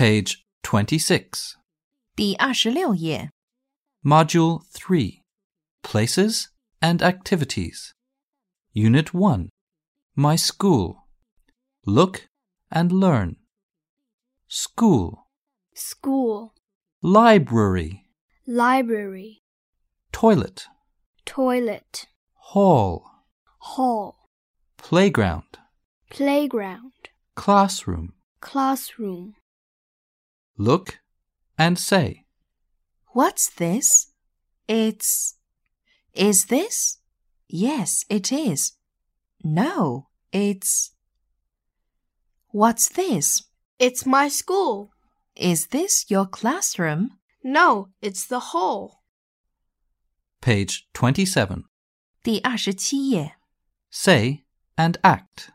Page 26. 第二十六页。 Module 3 Places and Activities. Unit 1 My School. Look and Learn. School. school, Library. library, Toilet. toilet, Hall. hall, Playground. playground, Classroom. classroom. Look and say. What's this? It's. Is this? Yes, it is. No, it's. What's this? It's my school. Is this your classroom? No, it's the hall. Page 27. 第二十七页。 Say and act.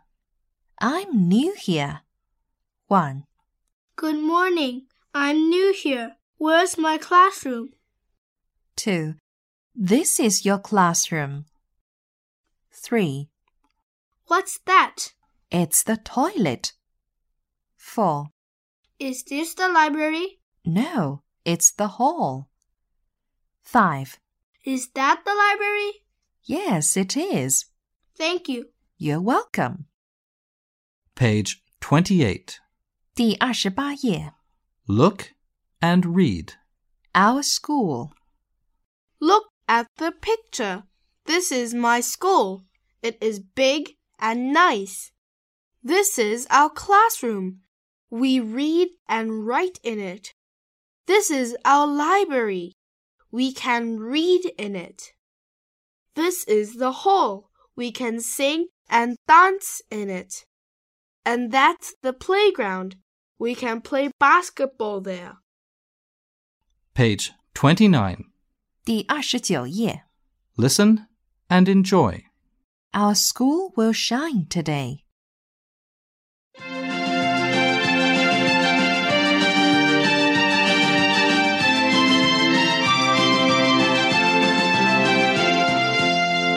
I'm new here. 1. Good morning. I'm new here. Where's my classroom? 2. This is your classroom. 3. What's that? It's the toilet. 4. Is this the library? No, it's the hall. 5. Is that the library? Yes, it is. Thank you. You're welcome. Page 28. 第二十八页。 Look and read. Our school. Look at the picture. This is my school. It is big and nice. This is our classroom. We read and write in it. This is our library. We can read in it. This is the hall. We can sing and dance in it. And that's the playground. We can play basketball there. Page 29. 第二十九页。 Listen and enjoy. Our school will shine today.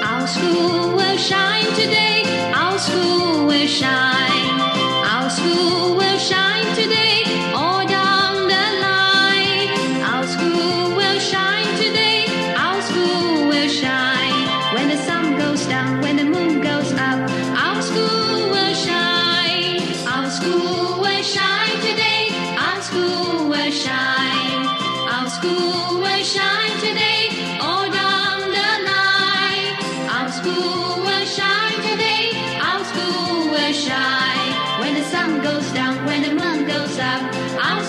Our school will shine today.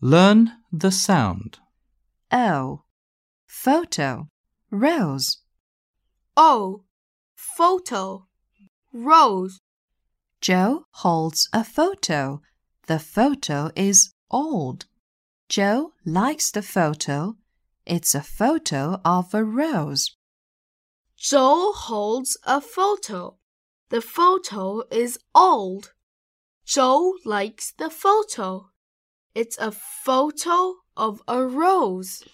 Learn the sound. O. Photo. Rose. O. Photo. Rose. Joe holds a photo. The photo is old. Joe likes the photo. It's a photo of a rose. Joe holds a photo. The photo is old. Joe likes the photo. It's a photo of a rose.